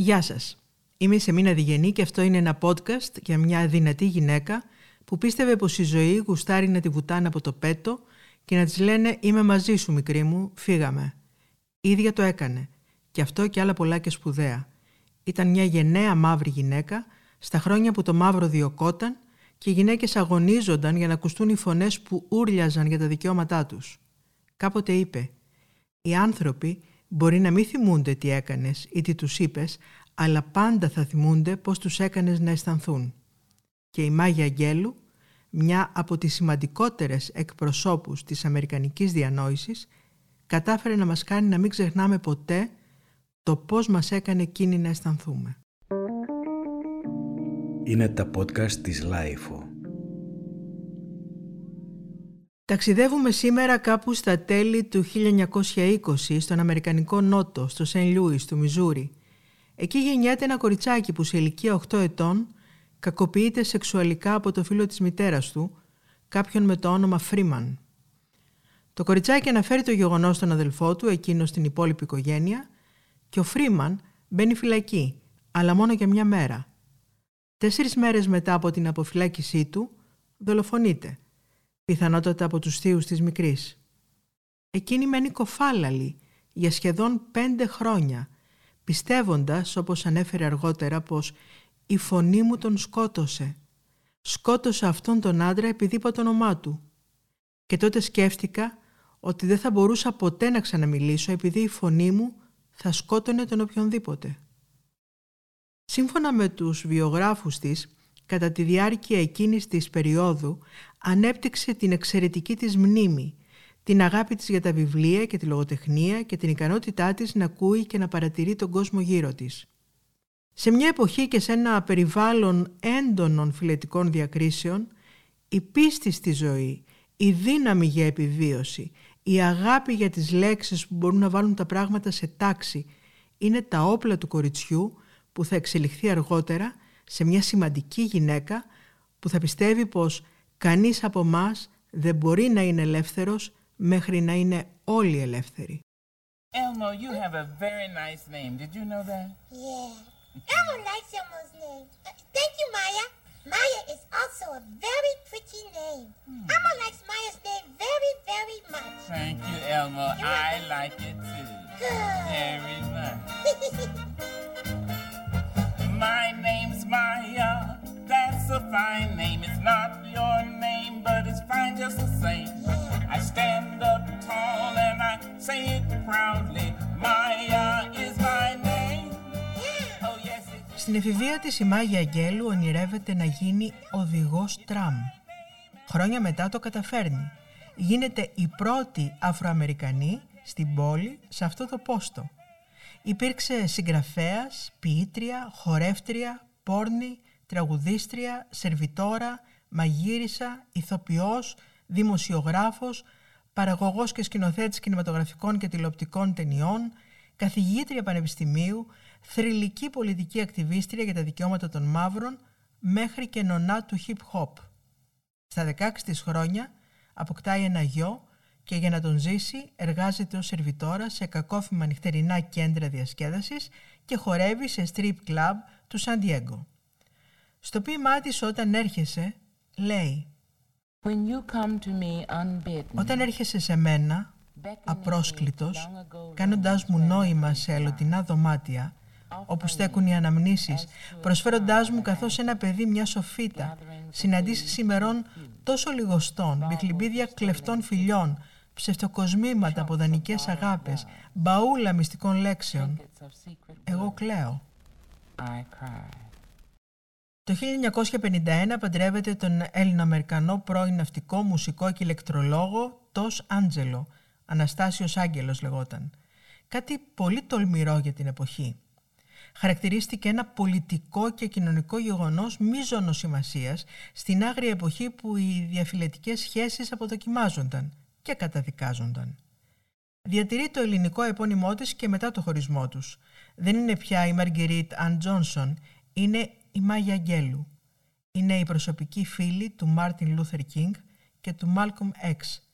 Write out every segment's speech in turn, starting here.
Γεια σας. Είμαι η Σεμίνα Διγενή και αυτό είναι ένα podcast για μια δυνατή γυναίκα που πίστευε πως η ζωή γουστάρει να τη βουτάνε από το πέτο και να της λένε «Είμαι μαζί σου μικρή μου, φύγαμε». Η ίδια το έκανε και αυτό και άλλα πολλά και σπουδαία. Ήταν μια γενναία μαύρη γυναίκα στα χρόνια που το μαύρο διωκόταν και οι γυναίκες αγωνίζονταν για να ακουστούν οι φωνές που ούρλιαζαν για τα δικαιώματά τους. Κάποτε είπε «Οι άνθρωποι μπορεί να μην θυμούνται τι έκανες ή τι τους είπες, αλλά πάντα θα θυμούνται πώς τους έκανες να αισθανθούν». Και η Μάγια Αγγέλου, μια από τις σημαντικότερες εκπροσώπους της Αμερικανικής διανόησης, κατάφερε να μας κάνει να μην ξεχνάμε ποτέ το πώς μας έκανε εκείνη να αισθανθούμε. Είναι τα podcast της LiFO. Ταξιδεύουμε σήμερα κάπου στα τέλη του 1920 στον Αμερικανικό Νότο, στο Σεν Λούις του Μιζούρι. Εκεί γεννιέται ένα κοριτσάκι που σε ηλικία 8 ετών κακοποιείται σεξουαλικά από το φίλο της μητέρας του, κάποιον με το όνομα Φρίμαν. Το κοριτσάκι αναφέρει το γεγονός στον αδελφό του, εκείνο στην υπόλοιπη οικογένεια, και ο Φρίμαν μπαίνει φυλακή, αλλά μόνο για μια μέρα. Τέσσερις μέρες μετά από την αποφυλάκησή του, δολοφονείται, πιθανότατα από τους θείους της μικρής. Εκείνη μένει κοφάλαλη για σχεδόν πέντε χρόνια, πιστεύοντας, όπως ανέφερε αργότερα, πως η φωνή μου τον σκότωσε. Σκότωσε αυτόν τον άντρα επειδή είπα το όνομά του. Και τότε σκέφτηκα ότι δεν θα μπορούσα ποτέ να ξαναμιλήσω επειδή η φωνή μου θα σκότωνε τον οποιονδήποτε. Σύμφωνα με τους βιογράφους της, κατά τη διάρκεια εκείνης της περίοδου ανέπτυξε την εξαιρετική της μνήμη, την αγάπη της για τα βιβλία και τη λογοτεχνία και την ικανότητά της να ακούει και να παρατηρεί τον κόσμο γύρω της. Σε μια εποχή και σε ένα περιβάλλον έντονων φιλετικών διακρίσεων, η πίστη στη ζωή, η δύναμη για επιβίωση, η αγάπη για τις λέξεις που μπορούν να βάλουν τα πράγματα σε τάξη είναι τα όπλα του κοριτσιού που θα εξελιχθεί αργότερα σε μια σημαντική γυναίκα που θα πιστεύει πως κανείς από μας δεν μπορεί να είναι ελεύθερος μέχρι να είναι όλοι ελεύθεροι. Elmo, you have a very nice name. Did you know that? Yeah. Elmo likes Elmo's name. Uh, thank you, Maya. Maya is also a very pretty name. Hmm. Elmo likes Maya's name very, very much. Thank you, Elmo. I like it too. Good. Very much. Fine name. It's not your name, but it's fine just the same. I stand up tall and I say it proudly. Maya is my name. Oh, yes, it Στην εφηβεία της η Μάγια Αγγέλου ονειρεύεται να γίνει οδηγός τραμ. Χρόνια μετά το καταφέρνει. Γίνεται η πρώτη Αφροαμερικανή στην πόλη σε αυτό το πόστο. Υπήρξε συγγραφέας, ποιήτρια, χορεύτρια, πόρνη, τραγουδίστρια, σερβιτόρα, μαγείρισα, ηθοποιός, δημοσιογράφος, παραγωγός και σκηνοθέτης κινηματογραφικών και τηλεοπτικών ταινιών, καθηγήτρια πανεπιστημίου, θρηλυκή πολιτική ακτιβίστρια για τα δικαιώματα των μαύρων, μέχρι και νονά του hip-hop. Στα 16 της χρόνια αποκτάει ένα γιο και για να τον ζήσει εργάζεται ως σερβιτόρα σε κακόφημα νυχτερινά κέντρα διασκέδασης και χορεύει σε strip club του Σαν Diego. Στο ποίημά της όταν έρχεσαι, λέει When you come to me unbidden, «Όταν έρχεσαι σε μένα, απρόσκλητος, κάνοντάς μου νόημα σε ελωτινά δωμάτια, όπου στέκουν οι αναμνήσεις, προσφέροντάς μου καθώς ένα παιδί μια σοφίτα, συναντήσεις ημερών τόσο λιγοστών, μπιχλιμπίδια κλεφτών φιλιών, ψευτοκοσμήματα από δανεικές αγάπες, μπαούλα μυστικών λέξεων. it's of secret, Εγώ κλαίω. I cry. Το 1951 παντρεύεται τον Έλληνο-Αμερικανό πρώην ναυτικό, μουσικό και ηλεκτρολόγο Τος Άντζελο, Αναστάσιος Άγγελος λεγόταν. Κάτι πολύ τολμηρό για την εποχή. Χαρακτηρίστηκε ένα πολιτικό και κοινωνικό γεγονός μείζονος σημασίας στην άγρια εποχή που οι διαφυλετικές σχέσεις αποδοκιμάζονταν και καταδικάζονταν. Διατηρεί το ελληνικό επώνυμό της και μετά το χωρισμό τους. Δεν είναι πια η Μαργκερίτ Αν Τζόνσον, είναι η Μάγια Αγγέλου. Είναι η προσωπική φίλη του Μάρτιν Λούθερ Κίνγκ και του Μάλκομ Χ,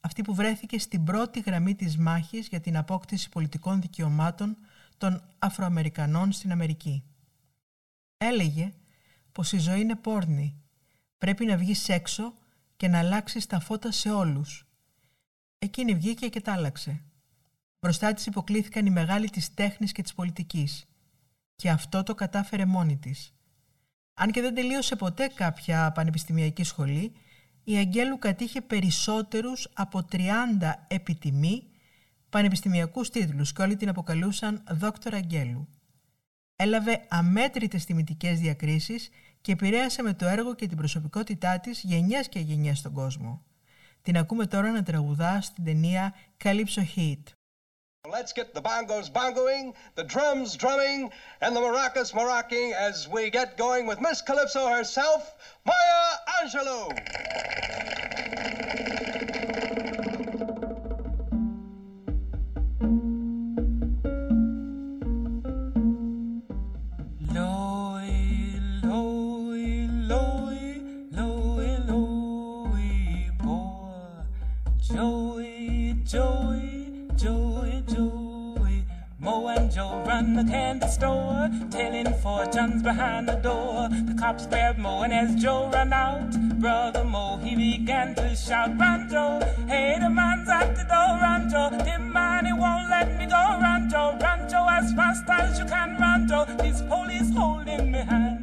αυτή που βρέθηκε στην πρώτη γραμμή της μάχης για την απόκτηση πολιτικών δικαιωμάτων των Αφροαμερικανών στην Αμερική. Έλεγε πως η ζωή είναι πόρνη, πρέπει να βγεις έξω και να αλλάξεις τα φώτα σε όλους. Εκείνη βγήκε και τα άλλαξε. Μπροστά της υποκλήθηκαν οι μεγάλοι της τέχνης και της πολιτικής. Και αυτό το κατάφερε μόνη της. Αν και δεν τελείωσε ποτέ κάποια πανεπιστημιακή σχολή, η Αγγέλου κατήχε περισσότερους από 30 επιτιμή πανεπιστημιακούς τίτλους και όλοι την αποκαλούσαν Δόκτωρ Αγγέλου. Έλαβε αμέτρητες τιμητικές διακρίσεις και επηρέασε με το έργο και την προσωπικότητά της γενιές και γενιές στον κόσμο. Την ακούμε τώρα να τραγουδά στην ταινία Calypso Heat. Let's get the bongos bongoing, the drums drumming, and the maracas maracking as we get going with Miss Calypso herself, Maya Angelou. Joe run the candy store, telling fortunes behind the door. The cops grabbed Mo, and as Joe ran out, brother Mo he began to shout, "Run, Joe! Hey, the man's at the door, run, Joe! The man he won't let me go, run, Joe! Run, Joe, as fast as you can, run, Joe! This police holding me hand."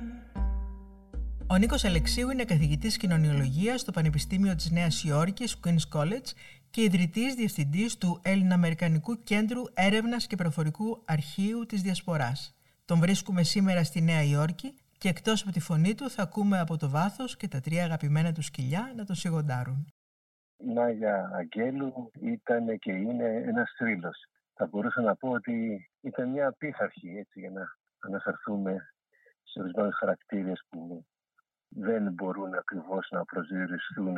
Ο Νίκος Αλεξίου είναι καθηγητής κοινωνιολογίας στο Πανεπιστήμιο της Νέας Υόρκης, Queen's College και ιδρυτής διευθυντής του Έλληνα-Αμερικανικού Κέντρου Έρευνας και Προφορικού Αρχείου της Διασποράς. Τον βρίσκουμε σήμερα στη Νέα Υόρκη και εκτός από τη φωνή του θα ακούμε από το βάθος και τα τρία αγαπημένα του σκυλιά να τον σιγοντάρουν. Η Μάγια Αγγέλου ήταν και είναι ένας θρύλος. Θα μπορούσα να πω ότι ήταν μια πίθαρχη, έτσι, για να αναφερθούμε σε ορισμένους χαρακτήρες που δεν μπορούν ακριβώς να προσδιοριστούν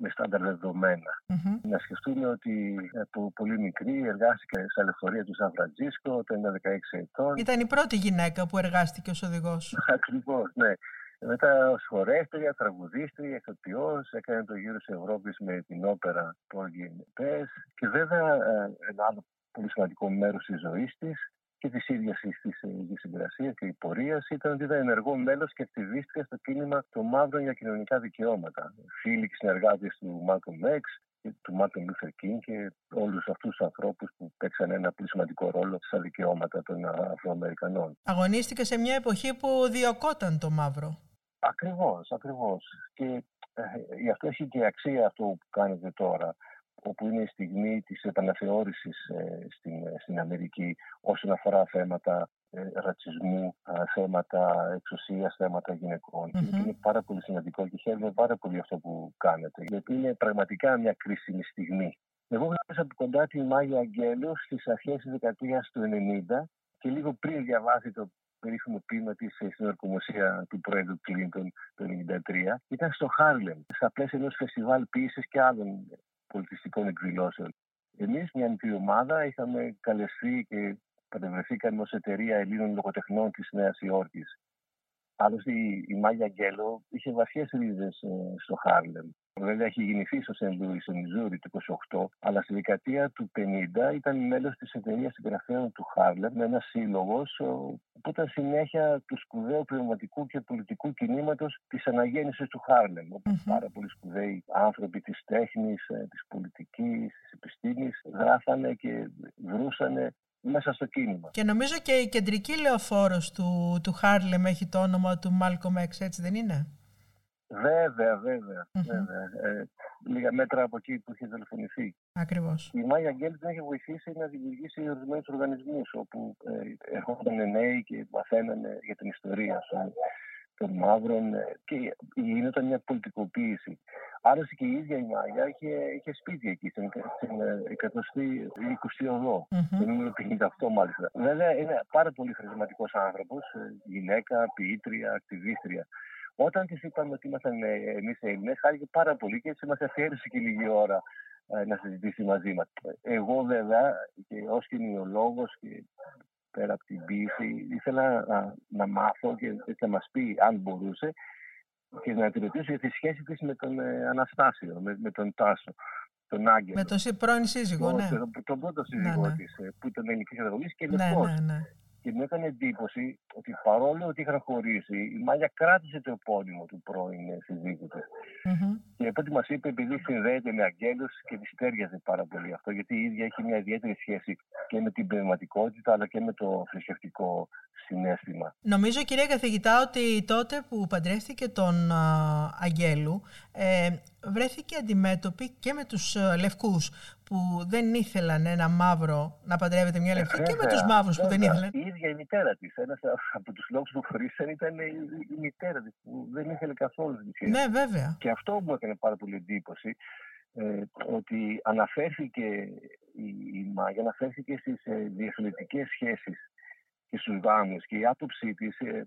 με στάνταρ δεδομένα. Μμμ. Να σκεφτούμε ότι από πολύ μικρή εργάστηκε στα λεωφορεία του Σαν Φραντζίσκο όταν ήταν 16 ετών. Ήταν η πρώτη γυναίκα που εργάστηκε ως οδηγός. Ακριβώς, ναι. Μετά ως χορεύτρια, τραγουδίστρια, ηθοποιός, έκανε το γύρο της Ευρώπης με την όπερα Porgy Pes και βέβαια ε, ένα άλλο πολύ σημαντικό μέρος της ζωής της και της ίδιας της της ιδιοσυγκρασίας και η πορεία ήταν ότι ήταν ενεργό μέλος και ακτιβίστρια στο κίνημα των μαύρων για κοινωνικά δικαιώματα. Φίλοι και συνεργάτες του Malcolm X, και του Μάρτιν Λούθερ Κίνγκ και όλους αυτούς τους ανθρώπους που παίξαν ένα πολύ σημαντικό ρόλο στα δικαιώματα των Αφροαμερικανών. Αγωνίστηκε σε μια εποχή που διωκόταν το μαύρο. Ακριβώς, ακριβώς. Και ε, γι' αυτό έχει και αξία αυτό που κάνετε τώρα, όπου είναι η στιγμή της επαναθεώρησης ε, στην, στην Αμερική όσον αφορά θέματα ε, ρατσισμού, α, θέματα εξουσίας, θέματα γυναικών. Και Μμμ. Είναι πάρα πολύ σημαντικό και χαίρομαι πάρα πολύ αυτό που κάνετε, γιατί είναι πραγματικά μια κρίσιμη στιγμή. Εγώ γνώρισα από κοντά τη Μάγια Αγγέλου στις αρχές της δεκαετίας του 90 και λίγο πριν διαβάσει το περίφημο ποίημα της στην ορκομοσία του πρόεδρου Κλίντον το 1993, ήταν στο Χάρλεμ, στα πλαίσια ενός φεστιβάλ ποίησης και άλλων πολιτιστικών εκδηλώσεων. Εμείς, μια μικρή ομάδα, είχαμε καλεστεί και παρευρεθήκαμε ως εταιρεία Ελλήνων λογοτεχνών της Νέας Υόρκης. Άλλωστε, η, η Μάγια Αγγέλου είχε βαθιές ρίζες στο Χάρλεμ. Βέβαια, έχει γεννηθεί στο Σεντ Λούις, στο Μιζούρι, το 28, αλλά στη δεκαετία του 50 ήταν μέλος της εταιρείας συγγραφέων του Χάρλεμ, με ένα σύλλογος που ήταν συνέχεια του σπουδαίου πνευματικού και πολιτικού κινήματος της αναγέννησης του Χάρλεμ. Όπου Μμμ. πάρα πολλοί σπουδαίοι άνθρωποι της τέχνης, της πολιτικής, της επιστήμης γράφανε και δρούσανε μέσα στο κίνημα. Και νομίζω και η κεντρική λεωφόρος του, του Χάρλεμ έχει το όνομα του Malcolm X, έτσι δεν είναι; Βέβαια, βέβαια. Μμμ. βέβαια. Ε, λίγα μέτρα από εκεί που είχε δολοφονηθεί. Ακριβώς. Η Μάγια Γκέλ την έχει βοηθήσει να δημιουργήσει ορισμένους οργανισμούς όπου ε, ερχόταν νέοι και μαθαίνανε για την ιστορία των, των μαύρων ε, και γινόταν μια πολιτικοποίηση. Άλλωστε και η ίδια η Μάγια είχε, είχε σπίτι εκεί, στην, στην ε, 128ο, Μμμ. το νούμερο 58 μάλιστα. Βέβαια είναι πάρα πολύ χαρισματικός άνθρωπος, γυναίκα, ποιήτρια, ακτιβίστρια. Όταν τη είπαμε ότι ήμασταν εμείς Έλληνες, χάρηκε πάρα πολύ και έτσι μας αφιέρωσε και λίγη ώρα ε, να συζητήσει μαζί μας. Εγώ βέβαια και ως κοινωνιολόγος και πέρα από την ποιήση, ήθελα να, να μάθω και έτσι να μας πει αν μπορούσε και να τη ρωτήσω για τη σχέση της με τον ε, Αναστάσιο, με, με τον Τάσο. τον Άγγελο. Με τον σύ- πρώην σύζυγο, τον, ναι. τον, τον πρώτο σύζυγό Ναι, ναι. της, ε, που ήταν ελληνικής καταγωγής και Ναι, λευκός. ναι, ναι. Και μου έκανε εντύπωση ότι παρόλο ότι είχαν χωρίσει, η Μάγια κράτησε το επώνυμο του πρώην ε, συζύγου της. Μμμ. Και από ό,τι μας είπε, επειδή συνδέεται με αγγέλου και της τέριαζε πάρα πολύ αυτό, γιατί η ίδια έχει μια ιδιαίτερη σχέση και με την πνευματικότητα αλλά και με το θρησκευτικό συνέστημα. Νομίζω, κυρία καθηγητά, ότι τότε που παντρεύτηκε τον α, Αγγέλου, ε, βρέθηκε αντιμέτωπη και με τους ε, λευκούς που δεν ήθελαν ένα μαύρο να παντρεύεται μια λευκή και με Βέβαια, τους μαύρους που δεν βέβαια. ήθελαν. Η ίδια η μητέρα της. Ένας από τους λόγους που χωρίσαν ήταν η, η μητέρα της, που δεν ήθελε καθόλου τη σχέση. Ναι, βέβαια. Και αυτό μου έκανε πάρα πολύ εντύπωση, ε, ότι αναφέρθηκε η, η Μάγια, αναφέρθηκε στις ε, διαφορετικές σχέσεις και στους γάμους και η άποψή της ε, ε,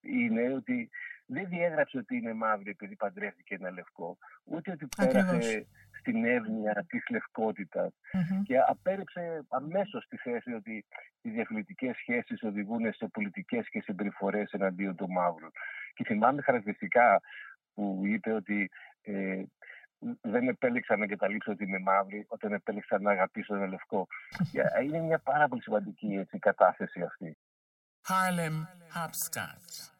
είναι ότι δεν διέγραψε ότι είναι μαύρη επειδή παντρεύτηκε ένα λευκό, ούτε ότι πέρασε Ακριβώς. στην εύνοια της λευκότητας Μμμ. και απέρριψε αμέσως τη θέση ότι οι διαφορετικές σχέσεις οδηγούν σε πολιτικές και συμπεριφορές εναντίον του μαύρου. Και θυμάμαι χαρακτηριστικά που είπε ότι ε, δεν επέλεξα να εγκαταλείψω ότι είμαι μαύρη όταν επέλεξα να αγαπήσω ένα λευκό. Ε, Είναι μια πάρα πολύ σημαντική έτσι, κατάθεση αυτή. Harlem hopscotch.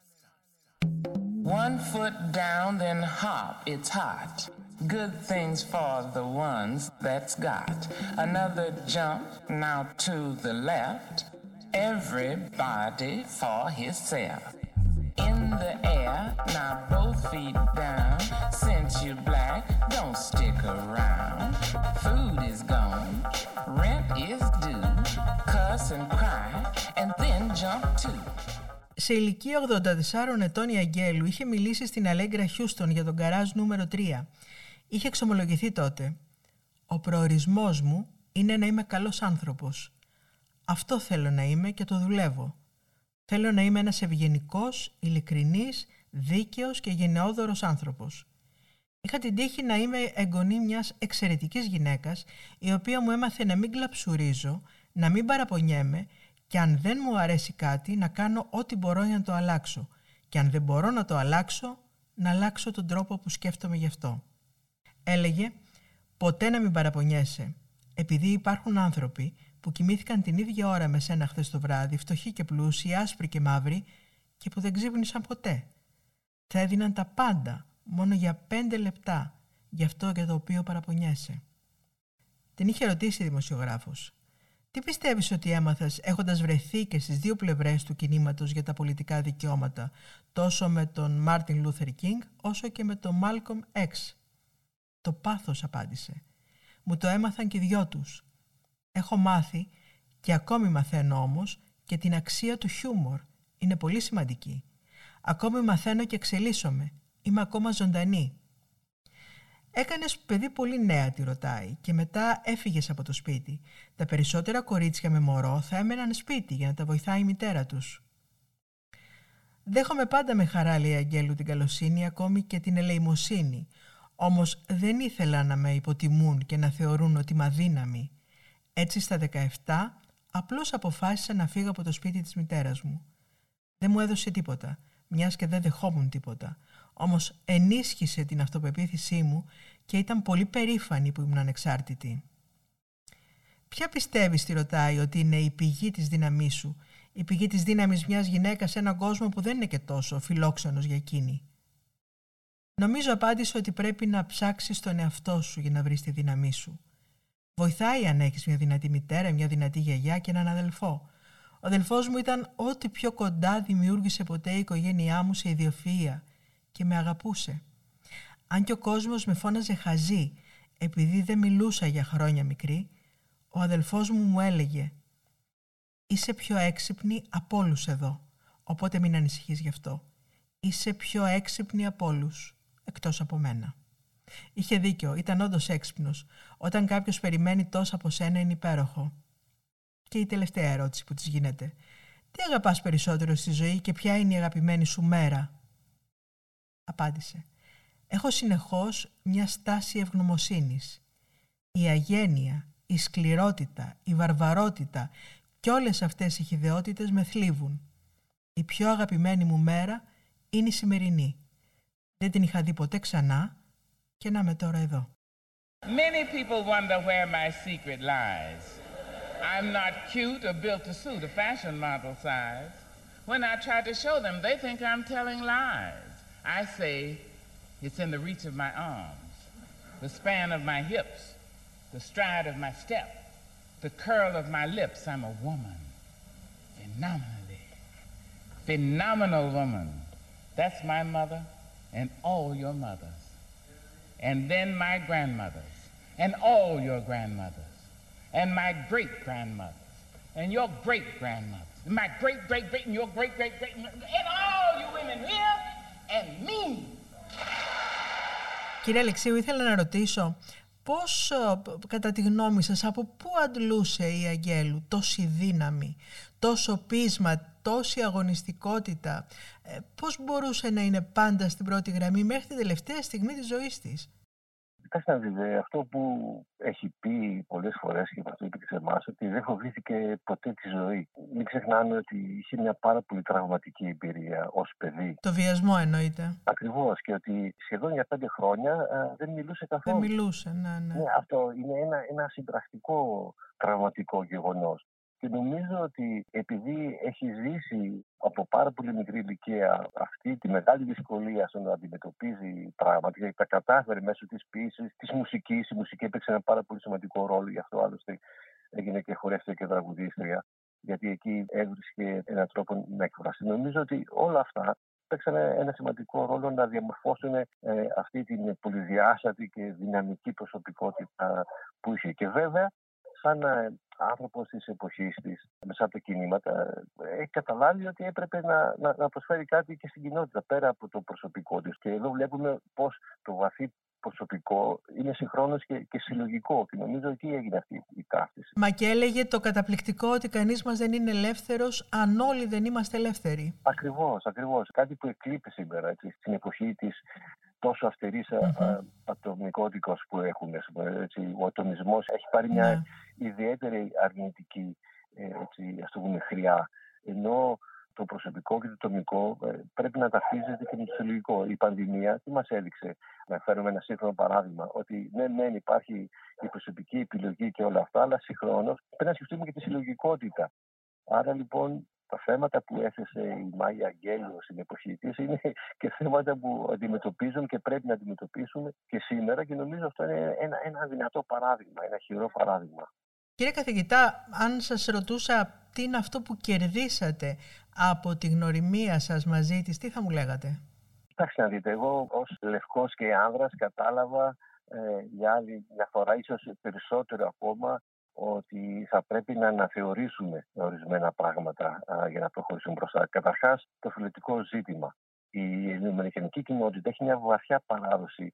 One foot down, then hop, it's hot. Good things for the ones that's got. Another jump, now to the left. Everybody for himself. In the air, now both feet down. Since you're black, don't stick around. Food is gone, rent is due. Cuss and cry, and then jump too. Σε ηλικία 84 ετών η Αγγέλου είχε μιλήσει στην Αλέγκρα Χιούστον για τον καράζ νούμερο 3. Είχε εξομολογηθεί τότε. Ο προορισμός μου είναι να είμαι καλός άνθρωπος. Αυτό θέλω να είμαι και το δουλεύω. Θέλω να είμαι ένας ευγενικός, ειλικρινής, δίκαιος και γενναιόδωρος άνθρωπος. Είχα την τύχη να είμαι εγγονή μιας εξαιρετικής γυναίκας, η οποία μου έμαθε να μην κλαψουρίζω, να μην παραπονιέμαι και αν δεν μου αρέσει κάτι να κάνω ό,τι μπορώ για να το αλλάξω και αν δεν μπορώ να το αλλάξω, να αλλάξω τον τρόπο που σκέφτομαι γι' αυτό. Έλεγε «Ποτέ να μην παραπονιέσαι, επειδή υπάρχουν άνθρωποι που κοιμήθηκαν την ίδια ώρα με σένα χθες το βράδυ, φτωχοί και πλούσιοι, άσπροι και μαύροι και που δεν ξύπνησαν ποτέ. Θα έδιναν τα πάντα, μόνο για πέντε λεπτά, για αυτό για το οποίο παραπονιέσαι». Την είχε ρωτήσει η δημοσιογράφος. Τι πιστεύεις ότι έμαθες έχοντας βρεθεί και στις δύο πλευρές του κινήματος για τα πολιτικά δικαιώματα, τόσο με τον Μάρτιν Λούθερ Κίνγκ όσο και με τον Μάλκομ Χ; Το πάθος απάντησε. Μου το έμαθαν και οι δυο τους. Έχω μάθει και ακόμη μαθαίνω όμως και την αξία του χιούμορ. Είναι πολύ σημαντική. Ακόμη μαθαίνω και εξελίσσομαι. Είμαι ακόμα ζωντανή. Έκανες παιδί πολύ νέα, τη ρωτάει, και μετά έφυγες από το σπίτι. Τα περισσότερα κορίτσια με μωρό θα έμεναν σπίτι για να τα βοηθάει η μητέρα τους. Δέχομαι πάντα με χαρά, λέει η Αγγέλου, την καλοσύνη, ακόμη και την ελεημοσύνη. Όμως δεν ήθελα να με υποτιμούν και να θεωρούν ότι είμαι αδύναμη. Έτσι στα 17 απλώς αποφάσισα να φύγω από το σπίτι της μητέρας μου. Δεν μου έδωσε τίποτα, μιας και δεν δεχόμουν τίποτα. Όμως ενίσχυσε την αυτοπεποίθησή μου και ήταν πολύ περήφανη που ήμουν ανεξάρτητη. Ποια πιστεύεις, τη ρωτάει, ότι είναι η πηγή της δύναμής σου, η πηγή της δύναμης μιας γυναίκας σε έναν κόσμο που δεν είναι και τόσο φιλόξενος για εκείνη. Νομίζω απάντησε ότι πρέπει να ψάξεις τον εαυτό σου για να βρεις τη δύναμή σου. Βοηθάει αν έχεις μια δυνατή μητέρα, μια δυνατή γιαγιά και έναν αδελφό. Ο αδελφός μου ήταν ό,τι πιο κοντά δημιούργησε ποτέ η οικογένειά μου σε ιδιοφυΐα και με αγαπούσε. Αν και ο κόσμος με φώναζε χαζή επειδή δεν μιλούσα για χρόνια μικρή, ο αδελφός μου μου έλεγε «Είσαι πιο έξυπνη από όλους εδώ, οπότε μην ανησυχείς γι' αυτό. Είσαι πιο έξυπνη από όλους, εκτός από μένα». Είχε δίκιο, ήταν όντως έξυπνος. Όταν κάποιος περιμένει τόσα από σένα είναι υπέροχο. Και η τελευταία ερώτηση που της γίνεται. Τι αγαπάς περισσότερο στη ζωή και ποια είναι η αγαπημένη σου μέρα; Απάντησε. Έχω συνεχώς μια στάση ευγνωμοσύνης. Η αγένεια, η σκληρότητα, η βαρβαρότητα και όλες αυτές οι χιδεότητες με θλίβουν. Η πιο αγαπημένη μου μέρα είναι η σημερινή. Δεν την είχα δει ποτέ ξανά και να είμαι τώρα εδώ. Many people wonder where my secret lies. I'm not cute or built to suit a fashion model size. When I try to show them, they think I'm telling lies. I say it's in the reach of my arms, the span of my hips, the stride of my step, the curl of my lips. I'm a woman. Phenomenally. Phenomenal woman. That's my mother and all your mothers. And then my grandmothers and all your grandmothers and my great grandmothers and your great grandmothers. And my great great great and your great great great and all you women here and me. Κύριε Αλεξίου, ήθελα να ρωτήσω πώς, ε, κατά τη γνώμη σας, από πού αντλούσε η Αγγέλου τόση δύναμη, τόσο πείσμα, τόση αγωνιστικότητα, ε, πώς μπορούσε να είναι πάντα στην πρώτη γραμμή μέχρι την τελευταία στιγμή της ζωής της; Κοιτάξτε να δείτε, αυτό που έχει πει πολλές φορές και αυτό είπε και σε εμάς, ότι δεν φοβήθηκε ποτέ τη ζωή. Μην ξεχνάμε ότι είχε μια πάρα πολύ τραυματική εμπειρία ως παιδί. Το βιασμό εννοείται. Ακριβώς. Και ότι σχεδόν για πέντε χρόνια ε, δεν μιλούσε καθόλου. Δεν μιλούσε, ναι, ναι. Ναι, αυτό είναι ένα, ένα συμπρακτικό τραυματικό γεγονός. Και νομίζω ότι επειδή έχει ζήσει από πάρα πολύ μικρή ηλικία αυτή τη μεγάλη δυσκολία στο να αντιμετωπίζει πράγματα και τα κατάφερε μέσω της ποιήση, της μουσικής. Η μουσική έπαιξε ένα πάρα πολύ σημαντικό ρόλο, γι' αυτό άλλωστε έγινε και χορεύτρια και τραγουδίστρια, γιατί εκεί έβρισκε έναν τρόπο να εκφραστεί. Νομίζω ότι όλα αυτά παίξαν ένα σημαντικό ρόλο να διαμορφώσουν ε, αυτή την πολυδιάστατη και δυναμική προσωπικότητα που είχε. Και βέβαια σαν ε, άνθρωπος της εποχής της, μέσα από τα κινήματα, έχει καταλάβει ότι έπρεπε να, να, να προσφέρει κάτι και στην κοινότητα πέρα από το προσωπικό της. Και εδώ βλέπουμε πώς το βαθύ προσωπικό είναι συγχρόνως και, και συλλογικό. Και νομίζω εκεί έγινε αυτή η ταύτιση. Μα και έλεγε το καταπληκτικό ότι κανείς μας δεν είναι ελεύθερος αν όλοι δεν είμαστε ελεύθεροι. Ακριβώς, ακριβώς. Κάτι που εκλείπει σήμερα έτσι, στην εποχή της τόσο αυστηρής mm-hmm. ατομικότητα που έχουν. Έτσι. Ο ατομισμός έχει πάρει μια ναι. ιδιαίτερη αρνητική ε, έτσι, ας το πούμε, χρειά. Ενώ το προσωπικό και το ατομικό ε, πρέπει να ταυτίζεται και με το συλλογικό. Η πανδημία τι μας έδειξε, να φέρουμε ένα σύγχρονο παράδειγμα, ότι ναι, ναι, υπάρχει η προσωπική επιλογή και όλα αυτά, αλλά συγχρόνως πρέπει να σκεφτούμε και τη συλλογικότητα. Άρα λοιπόν τα θέματα που έθεσε η Μάγια Αγγέλου στην εποχή της είναι και θέματα που αντιμετωπίζουν και πρέπει να αντιμετωπίσουμε και σήμερα και νομίζω αυτό είναι ένα, ένα δυνατό παράδειγμα, ένα χειρό παράδειγμα. Κύριε καθηγητά, αν σας ρωτούσα τι είναι αυτό που κερδίσατε από τη γνωριμία σας μαζί της, τι θα μου λέγατε; Κοιτάξτε να δείτε, εγώ ως λευκός και άνδρας κατάλαβα ε, για άλλη μια φορά, ίσως περισσότερο ακόμα, ότι θα πρέπει να αναθεωρήσουμε ορισμένα πράγματα για να προχωρήσουμε μπροστά. Καταρχάς, το φιλετικό ζήτημα. Η ελληνική κοινότητα έχει μια βαθιά παράδοση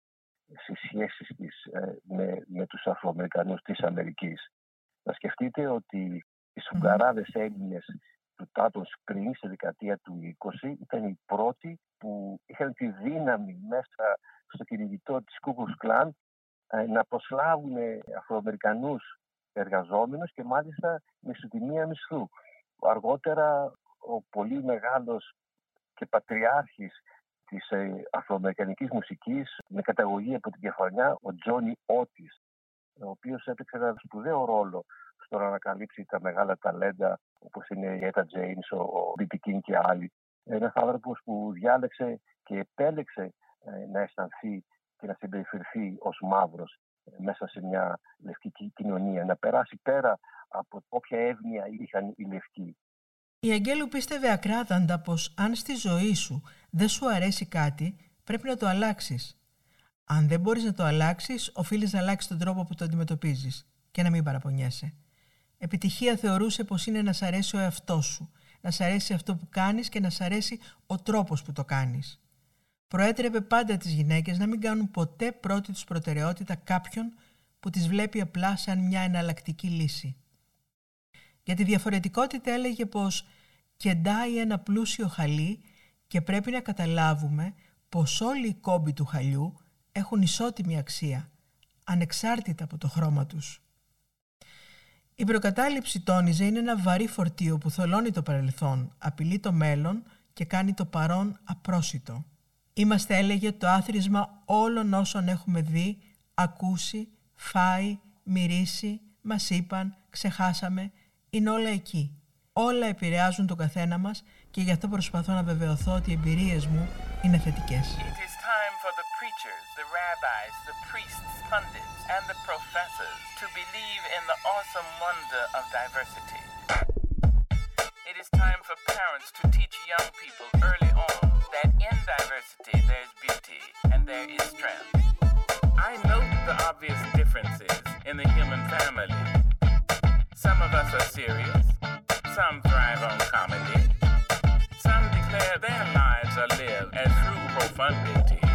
στι σχέσεις της ε, με, με τους Αφροαμερικανούς της Αμερικής. Να σκεφτείτε ότι οι σουγκαράδες Έλληνες του Τάτος πριν, στη δεκαετία του 20, ήταν οι πρώτοι που είχαν τη δύναμη μέσα στο κυνηγητό της Κούκου Κλάν ε, να προσλάβουν Αφροαμερικανούς εργαζόμενους και μάλιστα με ισοτιμία μισθού. Αργότερα ο πολύ μεγάλος και πατριάρχης της ε, αφροαμερικανικής μουσικής με καταγωγή από την Κεφαλιά, ο Τζόνι Ότις, ο οποίος έπαιξε ένα σπουδαίο ρόλο στο να ανακαλύψει τα μεγάλα ταλέντα όπως είναι η Έτα Τζέιμς, ο Μπίτι Κίν και άλλοι. Ένας άνθρωπος που διάλεξε και επέλεξε ε, να αισθανθεί και να συμπεριφερθεί ως μαύρος μέσα σε μια λευκή κοινωνία, να περάσει πέρα από όποια εύνοια είχαν οι λευκοί. Η Αγγέλου πίστευε ακράδαντα πως αν στη ζωή σου δεν σου αρέσει κάτι, πρέπει να το αλλάξεις. Αν δεν μπορείς να το αλλάξεις, οφείλεις να αλλάξεις τον τρόπο που το αντιμετωπίζεις και να μην παραπονιέσαι. Επιτυχία θεωρούσε πως είναι να σ' αρέσει ο εαυτός σου, να σ' αρέσει αυτό που κάνεις και να σ' αρέσει ο τρόπος που το κάνεις προέτρεπε πάντα τις γυναίκες να μην κάνουν ποτέ πρώτη τους προτεραιότητα κάποιον που τις βλέπει απλά σαν μια εναλλακτική λύση. Για τη διαφορετικότητα έλεγε πως κεντάει ένα πλούσιο χαλί και πρέπει να καταλάβουμε πως όλοι οι κόμποι του χαλιού έχουν ισότιμη αξία, ανεξάρτητα από το χρώμα τους. Η προκατάληψη τόνιζε είναι ένα βαρύ φορτίο που θολώνει το παρελθόν, απειλεί το μέλλον και κάνει το παρόν απρόσιτο. Είμαστε, έλεγε, το άθροισμα όλων όσων έχουμε δει, ακούσει, φάει, μυρίσει, μας είπαν, ξεχάσαμε, είναι όλα εκεί. Όλα επηρεάζουν τον καθένα μας και γι' αυτό προσπαθώ να βεβαιωθώ ότι οι εμπειρίες μου είναι θετικές. It is time for the preachers, the rabbis, the priests, pundits, and the professors to believe in the awesome wonder of diversity. It is time for parents to teach young people early on that in diversity there is beauty and there is strength. I note the obvious differences in the human family. Some of us are serious, some thrive on comedy, some declare their lives are lived as through profundity,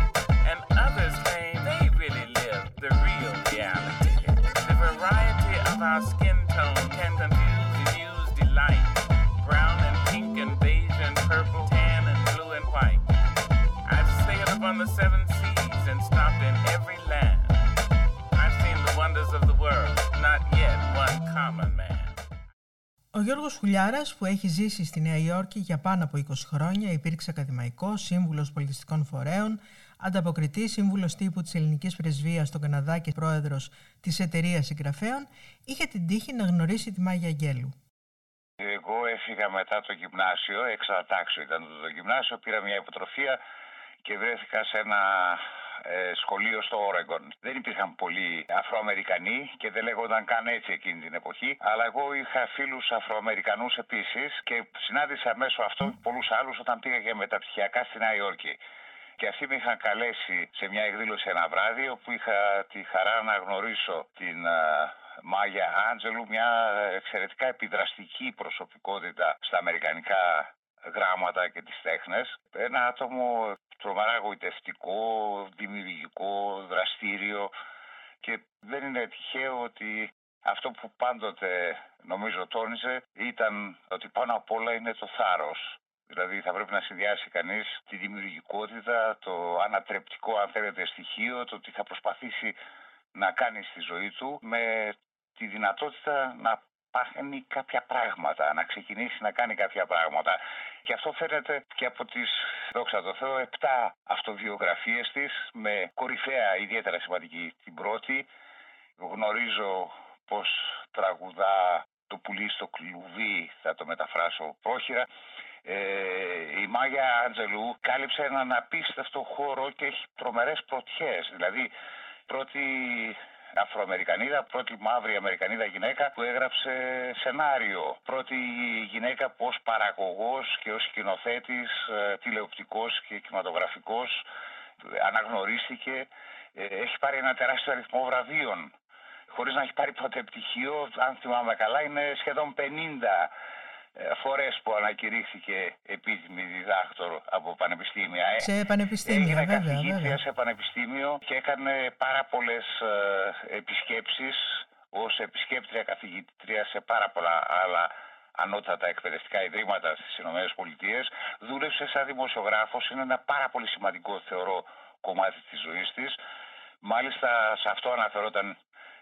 Γιώργος Χουλιάρας που έχει ζήσει στη Νέα Υόρκη για πάνω από 20 χρόνια υπήρξε ακαδημαϊκός, σύμβουλος πολιτιστικών φορέων, ανταποκριτής, σύμβουλος τύπου της ελληνικής πρεσβείας στο Καναδά και πρόεδρος της εταιρείας συγγραφέων, είχε την τύχη να γνωρίσει τη Μάγια Αγγέλου. Εγώ έφυγα μετά το γυμνάσιο, έξω τάξιο ήταν το, το γυμνάσιο, πήρα μια υποτροφία και βρέθηκα σε ένα ε, σχολείο στο Όρεγκον. Δεν υπήρχαν πολλοί Αφροαμερικανοί και δεν λέγονταν καν έτσι εκείνη την εποχή, αλλά εγώ είχα φίλους Αφροαμερικανούς επίσης και συνάντησα μέσω αυτών πολλούς άλλους όταν πήγα για μεταπτυχιακά στη Νέα Υόρκη. Και αυτοί με είχαν καλέσει σε μια εκδήλωση ένα βράδυ όπου είχα τη χαρά να γνωρίσω την α, Μάγια Άντζελου, μια εξαιρετικά επιδραστική προσωπικότητα στα αμερικανικά γράμματα και τις τέχνες. Ένα άτομο τρομερά γοητευτικό, δημιουργικό, δραστήριο και δεν είναι τυχαίο ότι αυτό που πάντοτε νομίζω τόνιζε ήταν ότι πάνω απ' όλα είναι το θάρρος. Δηλαδή θα πρέπει να συνδυάσει κανείς τη δημιουργικότητα, το ανατρεπτικό αν θέλετε στοιχείο, το ότι θα προσπαθήσει να κάνει στη ζωή του με τη δυνατότητα να πάθαινει κάποια πράγματα, να ξεκινήσει να κάνει κάποια πράγματα. Και αυτό φαίνεται και από τις, δόξα τω Θεώ, επτά αυτοβιογραφίες της, με κορυφαία ιδιαίτερα σημαντική την πρώτη. Γνωρίζω πως τραγουδά το πουλί στο κλουβί, θα το μεταφράσω πρόχειρα. Ε, η Μάγια Άντζελου κάλυψε έναν απίστευτο χώρο και έχει τρομερές πρωτιές. Δηλαδή, πρώτη Αφροαμερικανίδα, πρώτη μαύρη Αμερικανίδα γυναίκα που έγραψε σενάριο. Πρώτη γυναίκα που ως παραγωγός και ως σκηνοθέτης, ε, τηλεοπτικός και κινηματογραφικός αναγνωρίστηκε. Ε, Έχει πάρει ένα τεράστιο αριθμό βραβείων. Χωρίς να έχει πάρει ποτέ πτυχίο, αν θυμάμαι καλά, είναι σχεδόν 50 ε, φορές που ανακηρύχθηκε επίτιμη διδάκτορο από πανεπιστήμια. Ε, Σε πανεπιστήμια, Έγινε βέβαια, καθηγήτρια βέβαια. σε πανεπιστήμιο και έκανε πάρα πολλές ε, επισκέψεις ως επισκέπτρια καθηγήτρια σε πάρα πολλά άλλα ανώτατα εκπαιδευτικά ιδρύματα στις Ηνωμένες Πολιτείες. Δούλεψε σαν δημοσιογράφος, είναι ένα πάρα πολύ σημαντικό θεωρώ κομμάτι της ζωής της. Μάλιστα σε αυτό αναφερόταν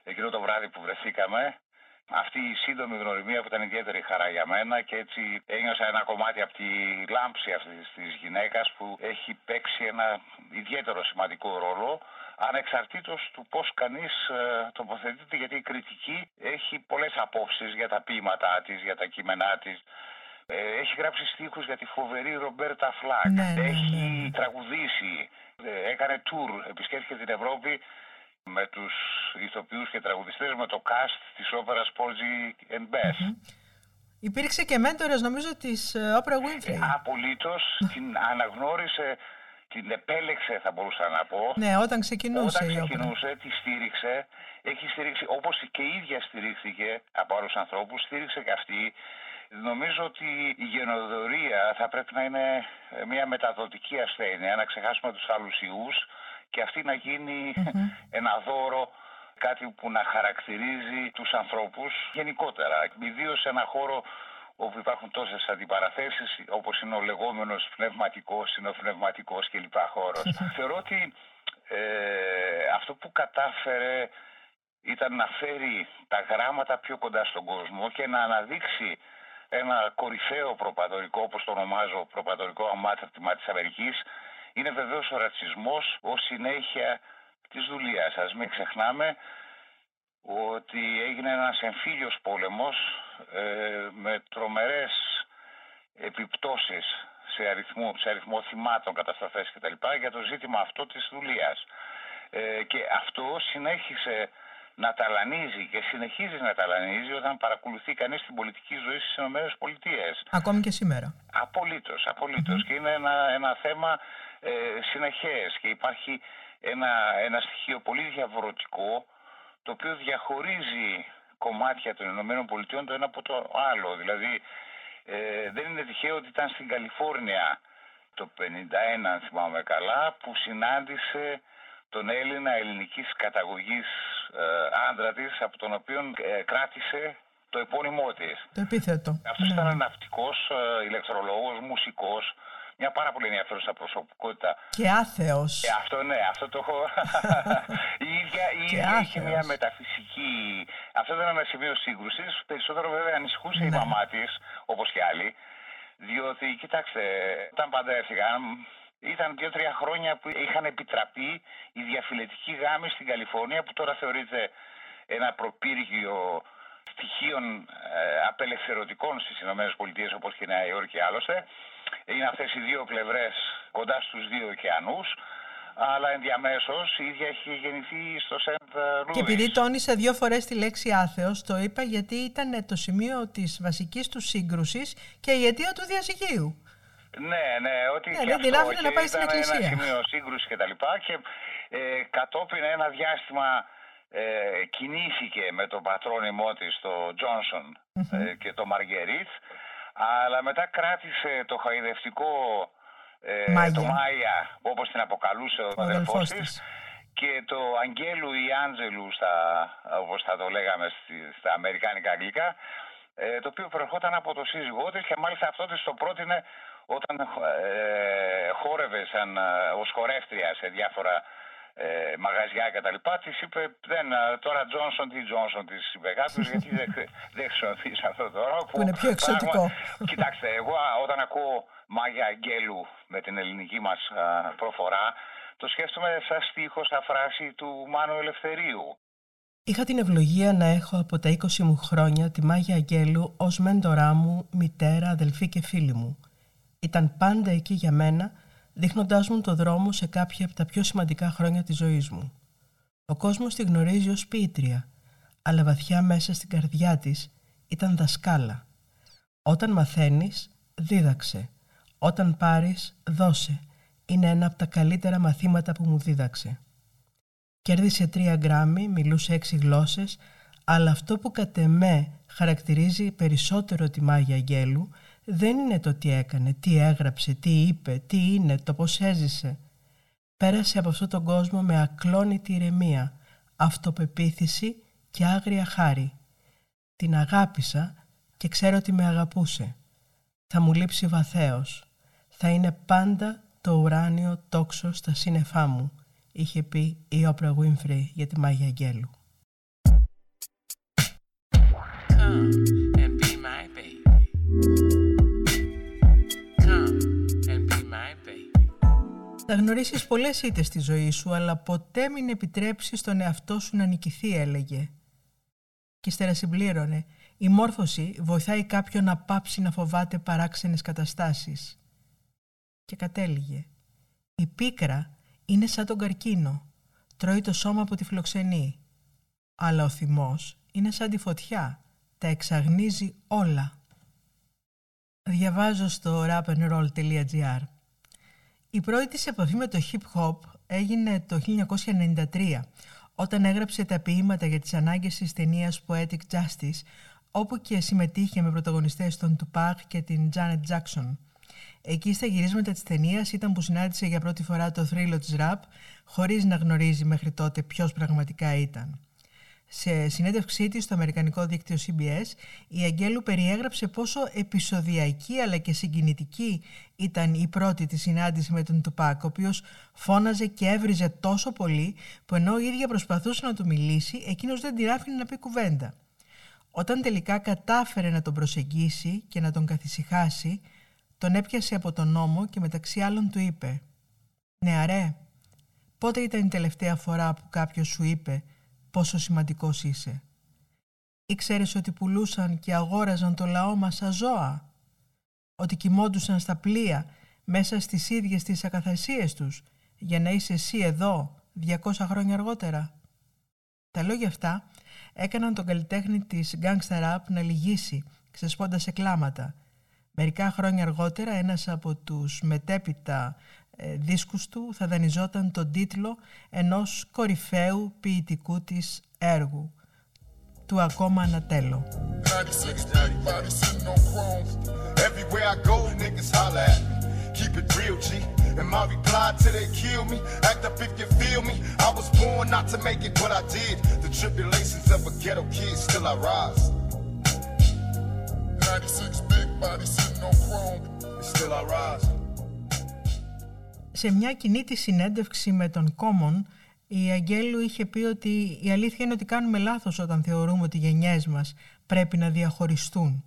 εκείνο το βράδυ που βρεθήκαμε αυτή η σύντομη γνωριμία που ήταν ιδιαίτερη χαρά για μένα και έτσι ένιωσα ένα κομμάτι από τη λάμψη αυτής της γυναίκας που έχει παίξει ένα ιδιαίτερο σημαντικό ρόλο ανεξαρτήτως του πώς κανείς ε, τοποθετείται γιατί η κριτική έχει πολλές απόψεις για τα ποίηματά της, για τα κείμενά της. Ε, έχει γράψει στίχους για τη φοβερή Ρομπέρτα Φλακ. Ναι, ναι, έχει ναι, ναι. τραγουδήσει, ε, έκανε tour, επισκέφθηκε την Ευρώπη με τους ηθοποιούς και τραγουδιστές με το cast της όπερας Porgy and Bess. Υπήρξε και μέντορας νομίζω της ε, Oprah Winfrey. Απολύτως την αναγνώρισε, την επέλεξε θα μπορούσα να πω. Ναι, όταν ξεκινούσε Όταν η Oprah. ξεκινούσε, τη στήριξε. Έχει στηρίξει, όπως και η ίδια στηρίχθηκε από άλλους ανθρώπους, στήριξε και αυτή. Νομίζω ότι η γενοδορία θα πρέπει να είναι ε, μια μεταδοτική ασθένεια, να ξεχάσουμε τους άλλους ιούς και αυτή να γινει ένα δώρο, κάτι που να χαρακτηρίζει τους ανθρώπους γενικότερα. Ιδίως σε ένα χώρο όπου υπάρχουν τόσες αντιπαραθέσεις όπως είναι ο λεγόμενος πνευματικός, συνοπνευματικός κλπ. χώρος. Θεωρώ ότι ε, αυτό που κατάφερε ήταν να φέρει τα γράμματα πιο κοντά στον κόσμο και να αναδείξει ένα κορυφαίο προπατορικό, όπως το ονομάζω, προπατορικό αμάτρημα της Αμερικής, είναι βεβαίως ο ρατσισμός ως συνέχεια της δουλείας. Ας μην ξεχνάμε ότι έγινε ένας εμφύλιος πόλεμος ε, με τρομερές επιπτώσεις σε αριθμό, σε αριθμό θυμάτων, κατασταθές κτλ. για το ζήτημα αυτό της δουλείας. Ε, και αυτό συνέχισε να ταλανίζει και συνεχίζει να ταλανίζει όταν παρακολουθεί κανείς την πολιτική ζωή στις ΗΠΑ. Ακόμη και σήμερα. Απολύτως, απολύτως. Και είναι ένα, ένα θέμα ε, συνεχές και υπάρχει ένα, ένα στοιχείο πολύ διαβρωτικό το οποίο διαχωρίζει κομμάτια των Ηνωμένων Πολιτειών το ένα από το άλλο. Δηλαδή ε, δεν είναι τυχαίο ότι ήταν στην Καλιφόρνια το 51 αν θυμάμαι καλά που συνάντησε τον Έλληνα ελληνικής καταγωγής ε, άντρα της από τον οποίο ε, κράτησε το επώνυμό της. Το επίθετο. Αυτός Ναι. ήταν ναυτικός, ε, ηλεκτρολόγος, μουσικός, μια πάρα πολύ ενδιαφέρουσα προσωπικότητα. Και άθεος. Και αυτό ναι, αυτό το έχω. η ίδια, η Και ίδια είχε άθεος. μια μεταφυσική. Αυτό ήταν ένα σημείο σύγκρουσης. Περισσότερο βέβαια ανησυχούσε η Ναι. μαμά της, όπως και άλλοι. Διότι, κοιτάξτε, όταν παντρεύτηκαν, ήταν δύο-τρία χρόνια που είχαν επιτραπεί η διαφυλετική γάμη στην Καλιφόρνια, που τώρα θεωρείται ένα προπύργιο στοιχείων ε, απελευθερωτικών στις Ηνωμένες Πολιτείες όπως και η Νέα Υόρκη άλλωστε. Είναι αυτές οι δύο πλευρές κοντά στους δύο ωκεανούς αλλά ενδιαμέσως η ίδια έχει γεννηθεί στο Σεντ Λούις. Και επειδή τόνισε δύο φορές τη λέξη άθεος, το είπα γιατί ήταν το σημείο της βασικής του σύγκρουσης και η αιτία του διαζυγίου. Ναι, ναι, ότι Ναι, και δεν την αυτό άφηνε και να πάει στην ήταν εκκλησία. ένα σημείο σύγκρουσης και τα λοιπά και ε, κατόπιν ένα διάστημα ε, κινήθηκε με τον πατρόνιμό της, το τζονσον ε, και το Μαργερίτ αλλά μετά κράτησε το χαϊδευτικό ε, Μάγια. το Μάια όπως την αποκαλούσε ο, Ο αδελφός αδελφός της. της και το Αγγέλου ή Άντζελου στα, όπως θα το λέγαμε στη- στα αμερικάνικα αγγλικά ε, το οποίο προερχόταν από το σύζυγό της και μάλιστα αυτό της το πρότεινε όταν ε, χόρευε σαν, ε, ως χορεύτρια σε διάφορα ε, μαγαζιά και τα λοιπά, της είπε δεν, ε, τώρα Τζόνσον τι Τζόνσον της είπε κάποιος γιατί δεν, χρη- δεν χρησιμοποιείς αυτό το όρο Που είναι πιο εξωτικό. Κοιτάξτε, εγώ α, όταν ακούω Μάγια Αγγέλου με την ελληνική μας α, προφορά το σκέφτομαι σαν στίχος, σαν φράση του Μάνου Ελευθερίου. Είχα την ευλογία να έχω από τα 20 μου χρόνια τη Μάγια Αγγέλου ως μέντορά μου, μητέρα, αδελφή και φίλη μου. Ήταν πάντα εκεί για μένα, δείχνοντάς μου το δρόμο σε κάποια από τα πιο σημαντικά χρόνια της ζωής μου. Ο κόσμος τη γνωρίζει ως ποιήτρια, αλλά βαθιά μέσα στην καρδιά της ήταν δασκάλα. Όταν μαθαίνεις, δίδαξε. Όταν πάρεις, δώσε. Είναι ένα από τα καλύτερα μαθήματα που μου δίδαξε. Κέρδισε τρία γκράμμι, μιλούσε έξι γλώσσες, αλλά αυτό που κατ' εμέ χαρακτηρίζει περισσότερο τη Μάγια Αγγέλου δεν είναι το τι έκανε, τι έγραψε, τι είπε, τι είναι, το πώς έζησε. Πέρασε από αυτόν τον κόσμο με ακλόνητη ηρεμία, αυτοπεποίθηση και άγρια χάρη. Την αγάπησα και ξέρω ότι με αγαπούσε. Θα μου λείψει βαθέως. Θα είναι πάντα το ουράνιο τόξο στα σύννεφά μου, είχε πει η Όπρα Winfrey για τη Μάγια Αγγέλου. Come and be my baby. Θα γνωρίσεις πολλές ήττες στη ζωή σου, αλλά ποτέ μην επιτρέψεις τον εαυτό σου να νικηθεί, έλεγε. Και ύστερα συμπλήρωνε, η μόρφωση βοηθάει κάποιον να πάψει να φοβάται παράξενες καταστάσεις. Και κατέληγε, η πίκρα είναι σαν τον καρκίνο, τρώει το σώμα που τη φιλοξενεί. Αλλά ο θυμός είναι σαν τη φωτιά, τα εξαγνίζει όλα. Διαβάζω στο rapandroll.gr η πρώτη της επαφή με το hip hop έγινε το 1993 όταν έγραψε τα ποίηματα για τις ανάγκες της ταινίας Poetic Justice όπου και συμμετείχε με πρωταγωνιστές τον Tupac και την Janet Jackson. Εκεί στα γυρίσματα της ταινίας ήταν που συνάντησε για πρώτη φορά το θρύλο της ραπ χωρίς να γνωρίζει μέχρι τότε ποιος πραγματικά ήταν. Σε συνέντευξή της στο αμερικανικό δίκτυο CBS, η Αγγέλου περιέγραψε πόσο επεισοδιακή αλλά και συγκινητική ήταν η πρώτη της συνάντηση με τον Τουπάκ, ο οποίος φώναζε και έβριζε τόσο πολύ που ενώ η ίδια προσπαθούσε να του μιλήσει, εκείνος δεν την άφηνε να πει κουβέντα. Όταν τελικά κατάφερε να τον προσεγγίσει και να τον καθησυχάσει, τον έπιασε από τον νόμο και μεταξύ άλλων του είπε «Νεαρέ, πότε ήταν η τελευταία φορά που κάποιος σου είπε πόσο σημαντικός είσαι. Ήξερες ότι πουλούσαν και αγόραζαν το λαό μας σαν ζώα; Ότι κοιμόντουσαν στα πλοία μέσα στις ίδιες τις ακαθαρσίες τους για να είσαι εσύ εδώ 200 χρόνια αργότερα. Τα λόγια αυτά έκαναν τον καλλιτέχνη της Gangster Rap να λυγίσει, ξεσπώντας σε κλάματα. Μερικά χρόνια αργότερα ένας από τους μετέπειτα ε, δίσκους του θα δανειζόταν τον τίτλο ενός κορυφαίου ποιητικού της έργου, του ακόμα Ανατέλο. 96, Everywhere I go, niggas holla at me. Keep it real, G. And my reply till they kill me. Act up if you feel me. I was born not to make it, but I did. The tribulations of a ghetto kid, still I rise. 96 big body sitting on chrome. And still I rise. Σε μια κοινή τη συνέντευξη με τον Κόμον, η Αγγέλου είχε πει ότι η αλήθεια είναι ότι κάνουμε λάθος όταν θεωρούμε ότι οι γενιές μας πρέπει να διαχωριστούν.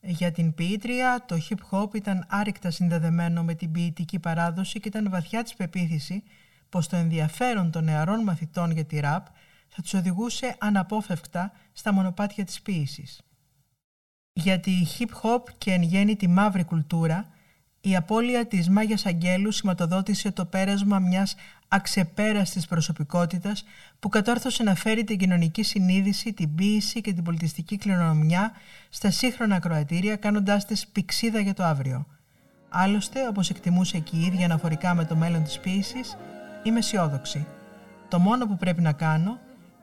Για την ποιήτρια, το hip hop ήταν άρρηκτα συνδεδεμένο με την ποιητική παράδοση και ήταν βαθιά της πεποίθηση πως το ενδιαφέρον των νεαρών μαθητών για τη ραπ θα τους οδηγούσε αναπόφευκτα στα μονοπάτια της ποίησης. Γιατί η hip hop και εν γέννη τη μαύρη κουλτούρα, η απώλεια της Μάγιας Αγγέλου σηματοδότησε το πέρασμα μιας αξεπέραστης προσωπικότητας που κατόρθωσε να φέρει την κοινωνική συνείδηση, την ποίηση και την πολιτιστική κληρονομιά στα σύγχρονα κροατήρια κάνοντάς τις πηξίδα για το αύριο. Άλλωστε, όπως εκτιμούσε και η ίδια αναφορικά με το μέλλον της ποίησης, είμαι αισιόδοξη. Το μόνο που πρέπει να κάνω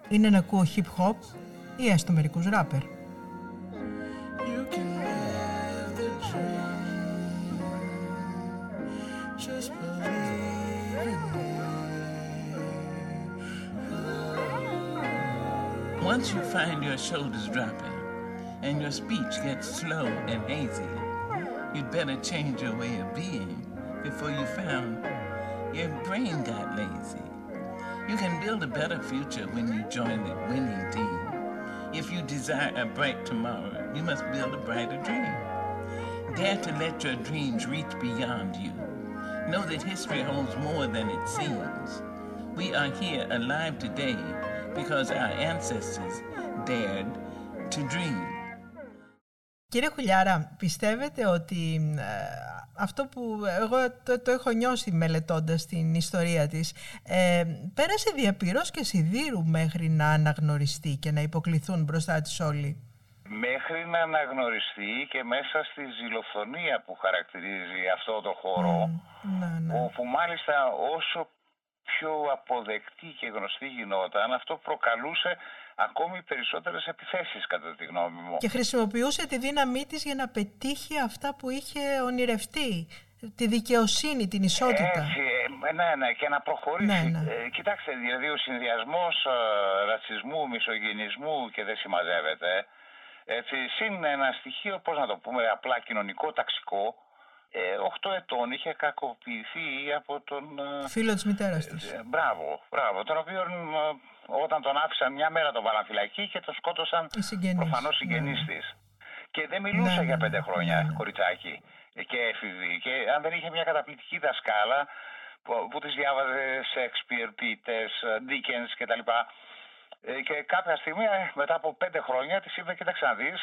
είναι να ακούω hip hop ή έστω μερικούς ράπερ. Once you find your shoulders dropping and your speech gets slow and hazy, you'd better change your way of being before you found your brain got lazy. You can build a better future when you join the winning team. If you desire a bright tomorrow, you must build a brighter dream. Dare to let your dreams reach beyond you. Know that history holds more than it seems. We are here alive today because our ancestors dared to dream. Κύριε Χουλιάρα, πιστεύετε ότι ε, αυτό που εγώ το, το έχω νιώσει μελετώντας την ιστορία της ε, πέρασε διαπυρός και σιδήρου μέχρι να αναγνωριστεί και να υποκληθούν μπροστά της όλοι; Μέχρι να αναγνωριστεί και μέσα στη ζηλοφθονία που χαρακτηρίζει αυτό το χώρο ναι, ναι. όπου μάλιστα όσο πιο αποδεκτή και γνωστή γινόταν, αυτό προκαλούσε ακόμη περισσότερες επιθέσεις κατά τη γνώμη μου. Και χρησιμοποιούσε τη δύναμή της για να πετύχει αυτά που είχε ονειρευτεί. Τη δικαιοσύνη, την ισότητα. Έτσι, ε, ναι, ναι, και να προχωρήσει. Ναι, ναι. Ε, κοιτάξτε, δηλαδή ο συνδυασμός ε, ρατσισμού, μισογενισμού και δεν συμμαζεύεται, έτσι, συν ένα στοιχείο, πώς να το πούμε, απλά κοινωνικό, ταξικό, ε, 8 ετών είχε κακοποιηθεί από τον... ε, Φίλος της μητέρας της. ε, μπράβο, μπράβο. Τον οποίο ε, όταν τον άφησαν μια μέρα τον βάλαν φυλακή και τον σκότωσαν Οι συγγενείς. προφανώς συγγενείς της. Και δεν μιλούσε Ναι, για ναι, πέντε ναι, χρόνια ναι, ναι. κοριτσάκι ε, και έφηβη. Και αν δεν είχε μια καταπληκτική δασκάλα που, που τις διάβαζε Σέξπιρ, Πίτες, Ντίκενς κτλ. Ε, και κάποια στιγμή ε, μετά από πέντε χρόνια της είπε κοίταξε να δεις,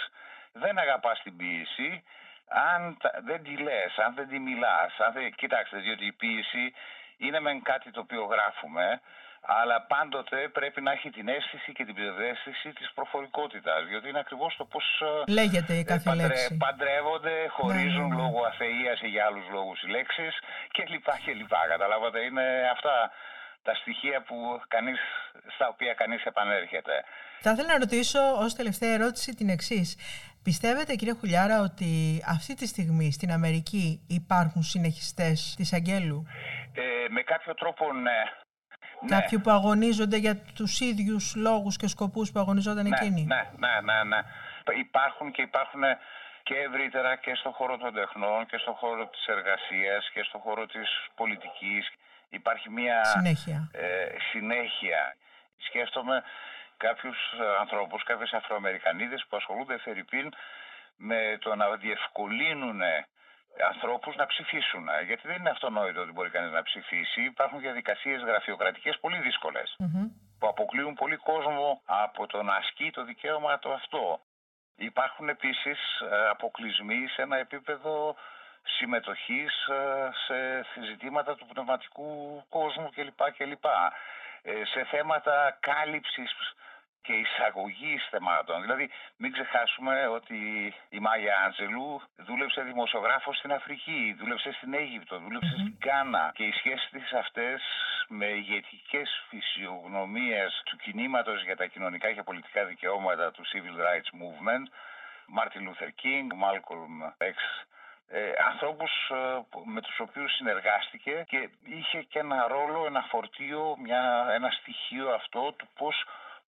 δεν αγαπάς την ποίηση, αν τα- δεν τη λες, αν δεν τη μιλάς, αν δεν... κοιτάξτε, διότι η ποίηση είναι μεν κάτι το οποίο γράφουμε, αλλά πάντοτε πρέπει να έχει την αίσθηση και την ψευδαίσθηση της προφορικότητας, διότι είναι ακριβώς το πώς ε, Λέγεται η ε, κάθε παντρε- λέξη. παντρεύονται, χωρίζουν ναι, ναι. λόγω αθείας ή για άλλους λόγους οι λέξεις και λοιπά και λοιπά. Καταλάβατε, είναι αυτά τα στοιχεία που κανείς, στα οποία κανείς επανέρχεται. Θα ήθελα να ρωτήσω ως τελευταία ερώτηση την εξής. Πιστεύετε κύριε Χουλιάρα ότι αυτή τη στιγμή στην Αμερική υπάρχουν συνεχιστές της Αγγέλου; Ε, με κάποιο τρόπο ναι. Κάποιοι που αγωνίζονται για τους ίδιους λόγους και σκοπούς που αγωνιζόταν ναι, εκείνοι; Ναι, ναι, ναι, ναι. Υπάρχουν και υπάρχουν και ευρύτερα και στον χώρο των τεχνών και στον χώρο της εργασίας και στον χώρο της πολιτικής. Υπάρχει μια Συνέχεια. ε, συνέχεια. Σκέφτομαι κάποιους ε, ανθρώπους, κάποιες Αφροαμερικανίδες που ασχολούνται Φερρυπίν με το να διευκολύνουν ανθρώπους να ψηφίσουν. Ε, Γιατί δεν είναι αυτονόητο ότι μπορεί κανείς να ψηφίσει. Υπάρχουν διαδικασίες γραφειοκρατικές πολύ δύσκολες. Μμμ. που αποκλείουν πολύ κόσμο από το να ασκεί το δικαίωμα το αυτό. Υπάρχουν επίσης ε, αποκλεισμοί σε ένα επίπεδο συμμετοχής ε, σε ζητήματα του πνευματικού κόσμου κλπ. κλπ. Ε, σε θέματα κάλυψης και εισαγωγή θεμάτων. Δηλαδή, μην ξεχάσουμε ότι η Μάγια Άντζελου δούλεψε δημοσιογράφος στην Αφρική, δούλεψε στην Αίγυπτο, στην Κάνα και οι σχέσεις της αυτές με ηγετικές φυσιογνωμίες του κινήματος για τα κοινωνικά και πολιτικά δικαιώματα του Civil Rights Movement, Μάρτιν Λούθερ Κίνγκ, Μάλκολμ Χ ε, ανθρώπους ε, με τους οποίους συνεργάστηκε και είχε και ένα ρόλο, ένα φορτίο, μια, ένα στοιχείο αυτό του πώς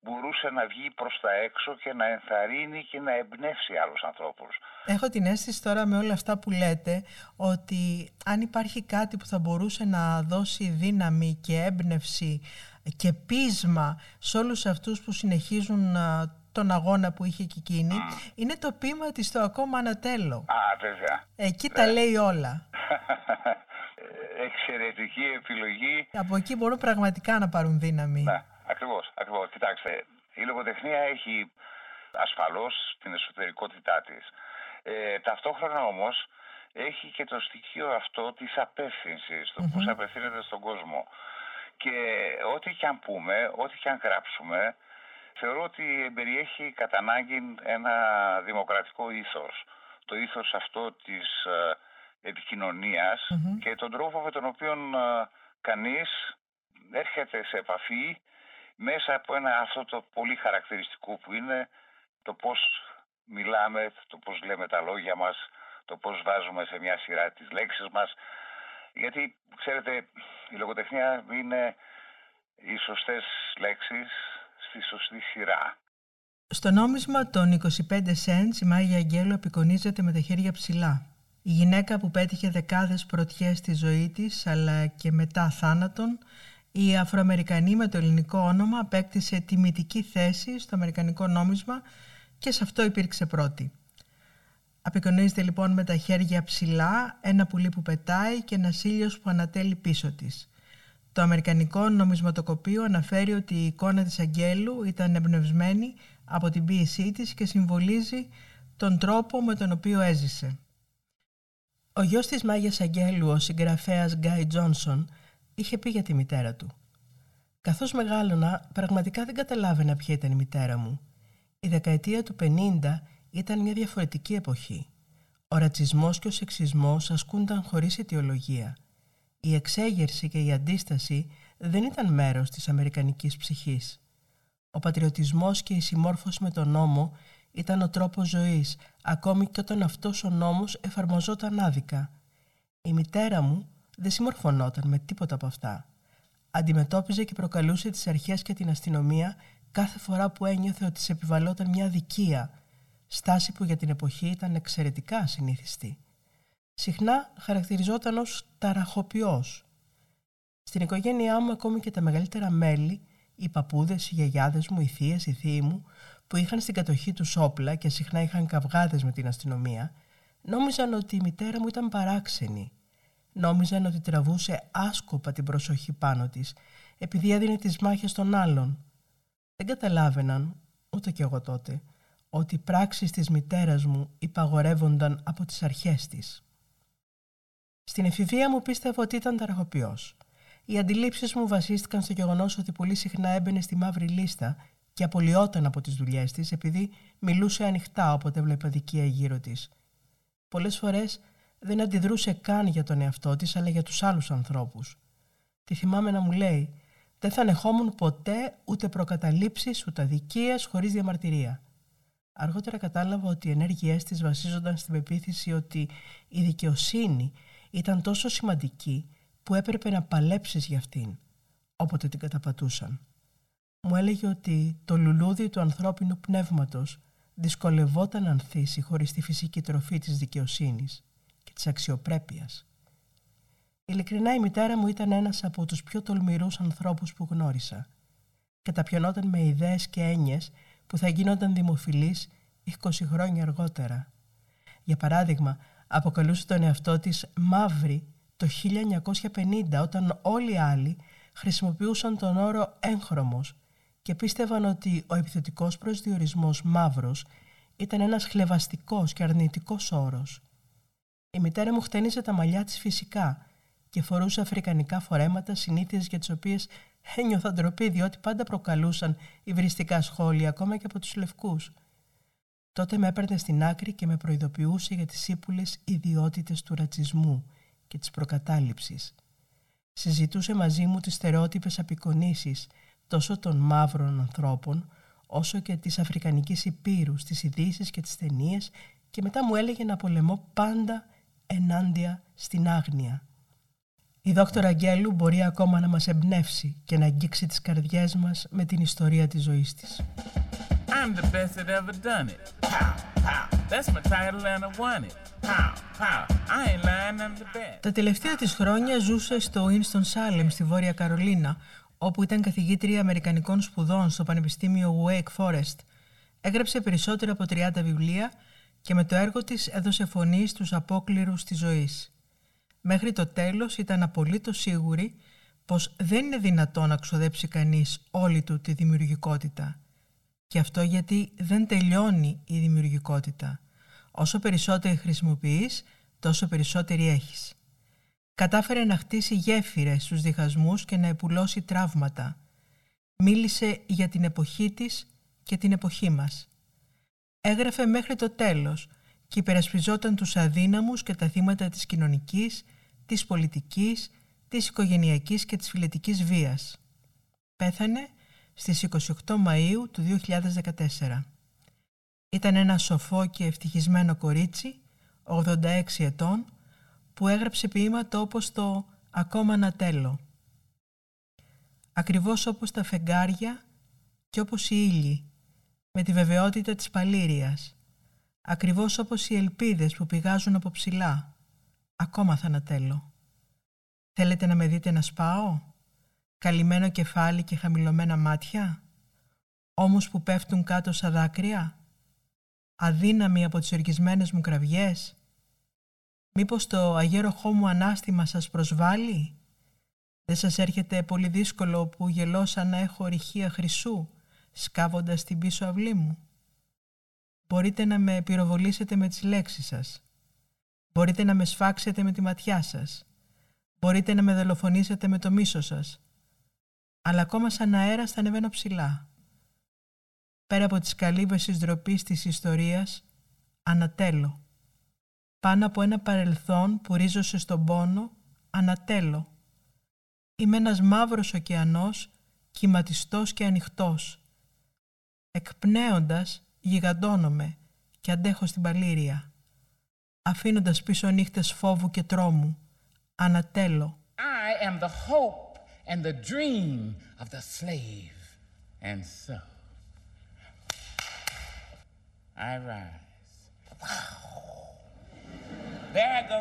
μπορούσε να βγει προς τα έξω και να ενθαρρύνει και να εμπνεύσει άλλους ανθρώπους. Έχω την αίσθηση τώρα με όλα αυτά που λέτε ότι αν υπάρχει κάτι που θα μπορούσε να δώσει δύναμη και έμπνευση και πείσμα σε όλους αυτούς που συνεχίζουν τον αγώνα που είχε και εκείνη, είναι το πείμα της το ακόμα ανατέλω. Α, βέβαια. Εκεί τα λέει όλα. Εξαιρετική επιλογή. Από εκεί μπορούν πραγματικά να πάρουν δύναμη. Ναι, ακριβώς, ακριβώς. Κοιτάξτε, η λογοτεχνία έχει ασφαλώς την εσωτερικότητά της. Ε, ταυτόχρονα όμως έχει και το στοιχείο αυτό της απεύθυνσης, το πώς απευθύνεται στον κόσμο. Και ό,τι και αν πούμε, ό,τι και αν γράψουμε, θεωρώ ότι περιέχει κατά ανάγκη ένα δημοκρατικό ήθος. Το ήθος αυτό της ε, επικοινωνιας και τον τρόπο με τον οποίο ε, κανείς έρχεται σε επαφή μέσα από ένα αυτό το πολύ χαρακτηριστικό που είναι το πώς μιλάμε, το πώς λέμε τα λόγια μας, το πώς βάζουμε σε μια σειρά τις λέξεις μας. Γιατί, ξέρετε, η λογοτεχνία είναι οι σωστές λέξεις στη σωστή σειρά. Στο νόμισμα των 25 cents η Μάγια Αγγέλου απεικονίζεται με τα χέρια ψηλά. Η γυναίκα που πέτυχε δεκάδες πρωτιές στη ζωή της αλλά και μετά θάνατον, η Αφροαμερικανή με το ελληνικό όνομα απέκτησε τιμητική θέση στο αμερικανικό νόμισμα και σε αυτό υπήρξε πρώτη. Απεικονίζεται λοιπόν με τα χέρια ψηλά, ένα πουλί που πετάει και ένας ήλιος που ανατέλει πίσω της. Το Αμερικανικό νομισματοκοπείο αναφέρει ότι η εικόνα της Αγγέλου ήταν εμπνευσμένη από την ποίησή της και συμβολίζει τον τρόπο με τον οποίο έζησε. Ο γιος της Μάγιας Αγγέλου, ο συγγραφέας Γκάι Τζόνσον, είχε πει για τη μητέρα του. Καθώς μεγάλωνα, πραγματικά δεν καταλάβαινα ποια ήταν η μητέρα μου. Η δεκαετία του 50 ήταν μια διαφορετική εποχή. Ο ρατσισμός και ο σεξισμός ασκούνταν χωρίς αιτιολογία – η εξέγερση και η αντίσταση δεν ήταν μέρος της αμερικανικής ψυχής. Ο πατριωτισμός και η συμμόρφωση με τον νόμο ήταν ο τρόπος ζωής, ακόμη και όταν αυτός ο νόμος εφαρμοζόταν άδικα. Η μητέρα μου δεν συμμορφωνόταν με τίποτα από αυτά. Αντιμετώπιζε και προκαλούσε τις αρχές και την αστυνομία κάθε φορά που ένιωθε ότι σε επιβαλόταν μια αδικία, στάση που για την εποχή ήταν εξαιρετικά ασυνήθιστη συχνά χαρακτηριζόταν ως ταραχοποιός. Στην οικογένειά μου ακόμη και τα μεγαλύτερα μέλη, οι παππούδες, οι γιαγιάδες μου, οι θείες, οι θείοι μου, που είχαν στην κατοχή τους όπλα και συχνά είχαν καυγάδες με την αστυνομία, νόμιζαν ότι η μητέρα μου ήταν παράξενη. Νόμιζαν ότι τραβούσε άσκοπα την προσοχή πάνω της, επειδή έδινε τις μάχες των άλλων. Δεν καταλάβαιναν, ούτε κι εγώ τότε, ότι οι πράξεις της μητέρας μου υπαγορεύονταν από τις αρχές της. Στην εφηβεία μου πίστευα ότι ήταν ταραχοποιός. Οι αντιλήψεις μου βασίστηκαν στο γεγονός ότι πολύ συχνά έμπαινε στη μαύρη λίστα και απολυόταν από τις δουλειές της επειδή μιλούσε ανοιχτά όποτε βλέπε αδικία γύρω της. Πολλές φορές δεν αντιδρούσε καν για τον εαυτό της, αλλά για τους άλλους ανθρώπους. Τη θυμάμαι να μου λέει: Δεν θα ανεχόμουν ποτέ ούτε προκαταλήψεις ούτε αδικίες χωρίς διαμαρτυρία. Αργότερα κατάλαβα ότι οι ενέργειές της βασίζονταν στην πεποίθηση ότι η δικαιοσύνη ήταν τόσο σημαντική που έπρεπε να παλέψεις για αυτήν, όποτε την καταπατούσαν. Μου έλεγε ότι το λουλούδι του ανθρώπινου πνεύματος δυσκολευόταν να ανθίσει χωρίς τη φυσική τροφή της δικαιοσύνης και της αξιοπρέπειας. Ειλικρινά η μητέρα μου ήταν ένας από τους πιο τολμηρούς ανθρώπους που γνώρισα. Καταπιανόταν με ιδέες και έννοιες που θα γίνονταν δημοφιλείς 20 χρόνια αργότερα. Για παράδειγμα, αποκαλούσε τον εαυτό της «μαύρη» το 1950 όταν όλοι οι άλλοι χρησιμοποιούσαν τον όρο «έγχρωμος» και πίστευαν ότι ο επιθετικός προσδιορισμός μαύρος ήταν ένας χλεβαστικός και αρνητικός όρος. Η μητέρα μου χτένιζε τα μαλλιά της φυσικά και φορούσε αφρικανικά φορέματα συνήθειες για τις οποίες ένιωθα ντροπή διότι πάντα προκαλούσαν υβριστικά σχόλια ακόμα και από τους λευκούς. Τότε με έπαιρνε στην άκρη και με προειδοποιούσε για τις ύπουλες ιδιότητες του ρατσισμού και της προκατάληψης. Συζητούσε μαζί μου τις στερεότυπες απεικονίσεις τόσο των μαύρων ανθρώπων όσο και της Αφρικανικής Υπήρους, τις ειδήσεις και τις ταινίες και μετά μου έλεγε να πολεμώ πάντα ενάντια στην άγνοια. Η δόκτωρα Αγγέλου μπορεί ακόμα να μας εμπνεύσει και να αγγίξει τις καρδιές μας με την ιστορία της ζωής της. I'm the best that ever done it. Pow, pow. That's my title and I won it. Pow, pow. I ain't lying, I'm the best. Τα τελευταία της χρόνια ζούσε στο Winston Salem στη Βόρεια Καρολίνα, όπου ήταν καθηγήτρια Αμερικανικών σπουδών στο Πανεπιστήμιο Wake Forest. Έγραψε περισσότερα από 30 βιβλία και με το έργο της έδωσε φωνή στους απόκληρους της ζωής. Μέχρι το τέλος ήταν απολύτως σίγουρη πως δεν είναι δυνατό να ξοδέψει κανείς όλη του τη δημιουργικότητα. Και αυτό γιατί δεν τελειώνει η δημιουργικότητα. Όσο περισσότερη χρησιμοποιείς, τόσο περισσότερη έχεις. Κατάφερε να χτίσει γέφυρες στους διχασμούς και να επουλώσει τραύματα. Μίλησε για την εποχή της και την εποχή μας. Έγραφε μέχρι το τέλος και υπερασπιζόταν τους αδύναμους και τα θύματα της κοινωνικής, της πολιτικής, της οικογενειακής και της φιλετικής βίας. Πέθανε στις 28 Μαΐου του 2014. Ήταν ένα σοφό και ευτυχισμένο κορίτσι, 86 ετών, που έγραψε ποίηματα όπως το «Ακόμα να τέλο». Ακριβώς όπως τα φεγγάρια και όπως οι ήλιοι, με τη βεβαιότητα της παλήριας. Ακριβώς όπως οι ελπίδες που πηγάζουν από ψηλά. Ακόμα θα ανατέλω. Θέλετε να με δείτε να σπάω; Καλυμμένο κεφάλι και χαμηλωμένα μάτια; Όμως που πέφτουν κάτω σαν δάκρυα; Αδύναμοι από τις οργισμένες μου κραυγές; Μήπως το αγέροχό μου ανάστημα σας προσβάλλει; Δεν σας έρχεται πολύ δύσκολο που γελώ να έχω ρηχεία χρυσού, σκάβοντας την πίσω αυλή μου. Μπορείτε να με πυροβολήσετε με τις λέξεις σας. Μπορείτε να με σφάξετε με τη ματιά σας. Μπορείτε να με δολοφονήσετε με το μίσο σας. Αλλά ακόμα σαν αέρα θα ανεβαίνω ψηλά. Πέρα από τις καλύβες της ντροπής της ιστορίας, ανατέλω. Πάνω από ένα παρελθόν που ρίζωσε στον πόνο, ανατέλω. Είμαι ένας μαύρος ωκεανός, κυματιστός και ανοιχτός. Εκπνέοντας, γιγαντώνομαι και αντέχω στην παλήρια. Αφήνοντας πίσω νύχτες φόβου και τρόμου, ανατέλω. I am the hope and the dream of the slave. And so, I rise. Wow. There I go.